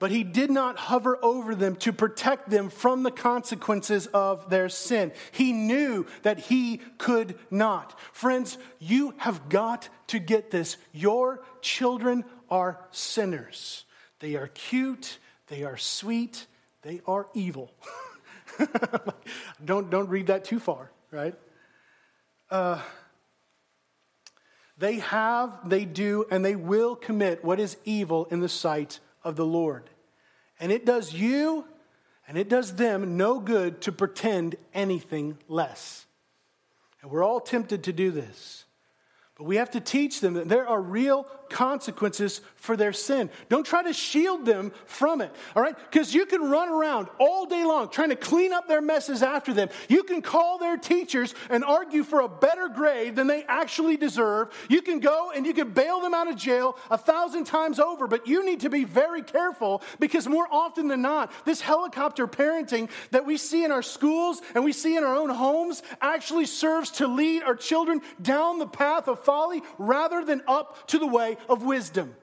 A: but he did not hover over them to protect them from the consequences of their sin. He knew that he could not. Friends, you have got to get this. Your children are sinners. They are cute, they are sweet, they are evil. don't, don't read that too far, right? Uh, they have, they do, and they will commit what is evil in the sight of the Lord. And it does you and it does them no good to pretend anything less. And we're all tempted to do this. But we have to teach them that there are real consequences for their sin. Don't try to shield them from it, all right? Because you can run around all day long trying to clean up their messes after them. You can call their teachers and argue for a better grade than they actually deserve. You can go and you can bail them out of jail a thousand times over, but you need to be very careful because more often than not, this helicopter parenting that we see in our schools and we see in our own homes actually serves to lead our children down the path of folly rather than up to the way of wisdom.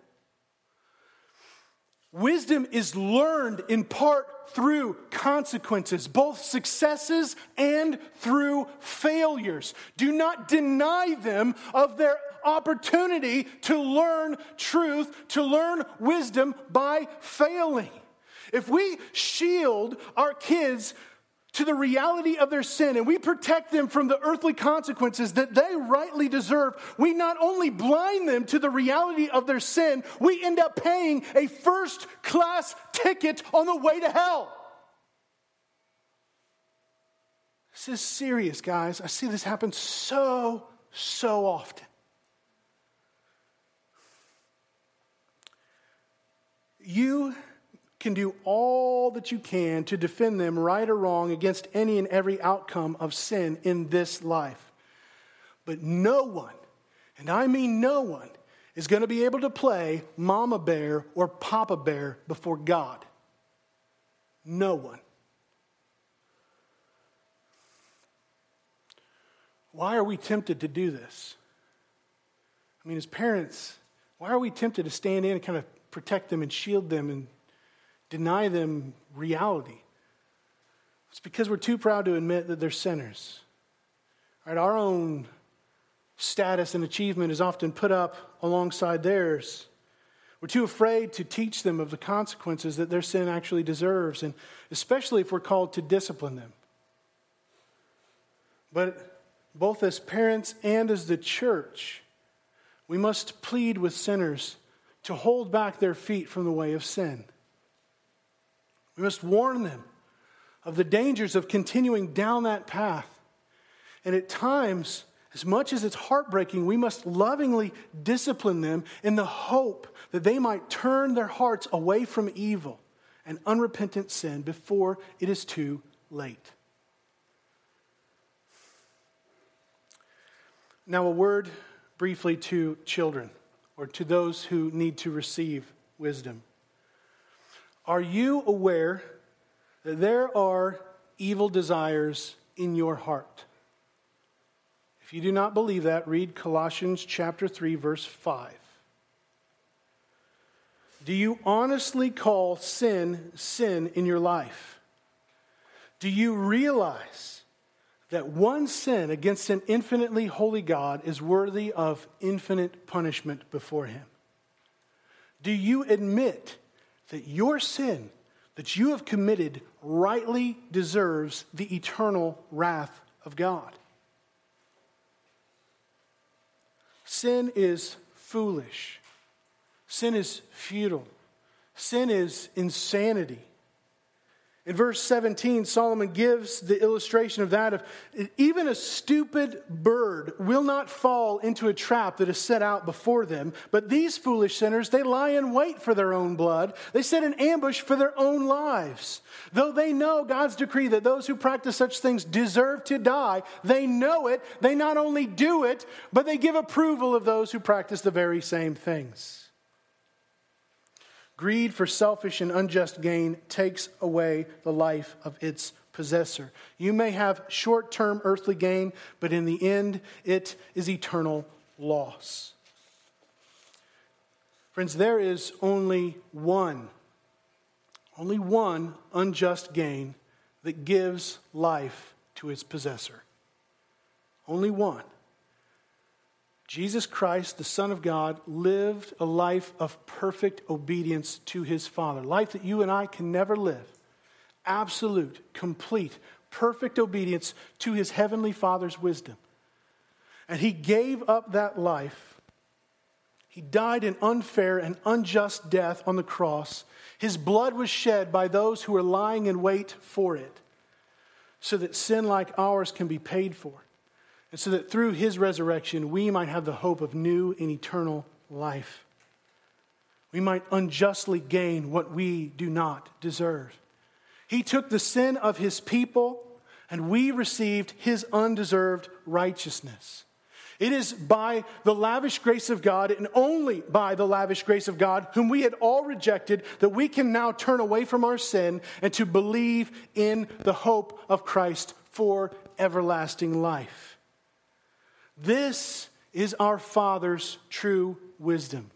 A: Wisdom is learned in part through consequences, both successes and through failures. Do not deny them of their opportunity to learn truth, to learn wisdom by failing. If we shield our kids to the reality of their sin and we protect them from the earthly consequences that they rightly deserve, we not only blind them to the reality of their sin, we end up paying a first class ticket on the way to hell. This is serious, guys. I see this happen so, so often. You can do all that you can to defend them, right or wrong, against any and every outcome of sin in this life. But no one, and I mean no one, is going to be able to play mama bear or papa bear before God. No one. Why are we tempted to do this? I mean, as parents, why are we tempted to stand in and kind of protect them and shield them and deny them reality? It's because we're too proud to admit that they're sinners. Right? Our own status and achievement is often put up alongside theirs. We're too afraid to teach them of the consequences that their sin actually deserves, and especially if we're called to discipline them. But both as parents and as the church, we must plead with sinners to hold back their feet from the way of sin. We must warn them of the dangers of continuing down that path. And at times, as much as it's heartbreaking, we must lovingly discipline them in the hope that they might turn their hearts away from evil and unrepentant sin before it is too late. Now, a word briefly to children or to those who need to receive wisdom. Are you aware that there are evil desires in your heart? If you do not believe that, read Colossians chapter 3 verse 5. Do you honestly call sin sin in your life? Do you realize that one sin against an infinitely holy God is worthy of infinite punishment before him? Do you admit that your sin that you have committed rightly deserves the eternal wrath of God? Sin is foolish. Sin is futile. Sin is insanity. In verse 17, Solomon gives the illustration of that of even a stupid bird will not fall into a trap that is set out before them, but these foolish sinners, they lie in wait for their own blood. They set an ambush for their own lives. Though they know God's decree that those who practice such things deserve to die, they know it. They not only do it, but they give approval of those who practice the very same things. Greed for selfish and unjust gain takes away the life of its possessor. You may have short term earthly gain, but in the end, it is eternal loss. Friends, there is only one, only one unjust gain that gives life to its possessor. Only one. Jesus Christ, the Son of God, lived a life of perfect obedience to his Father, life that you and I can never live. Absolute, complete, perfect obedience to his heavenly Father's wisdom. And he gave up that life. He died an unfair and unjust death on the cross. His blood was shed by those who were lying in wait for it, so that sin like ours can be paid for and so that through his resurrection we might have the hope of new and eternal life. We might unjustly gain what we do not deserve. He took the sin of his people, and we received his undeserved righteousness. It is by the lavish grace of God, and only by the lavish grace of God, whom we had all rejected, that we can now turn away from our sin and to believe in the hope of Christ for everlasting life. This is our Father's true wisdom.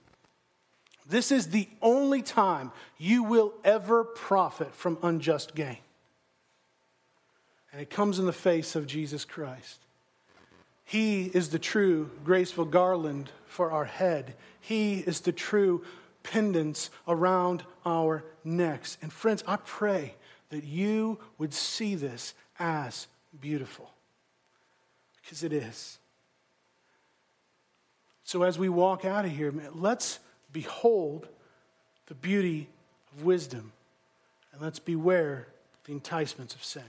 A: This is the only time you will ever profit from unjust gain. And it comes in the face of Jesus Christ. He is the true graceful garland for our head. He is the true pendants around our necks. And friends, I pray that you would see this as beautiful because it is. So as we walk out of here, let's behold the beauty of wisdom and let's beware the enticements of sin.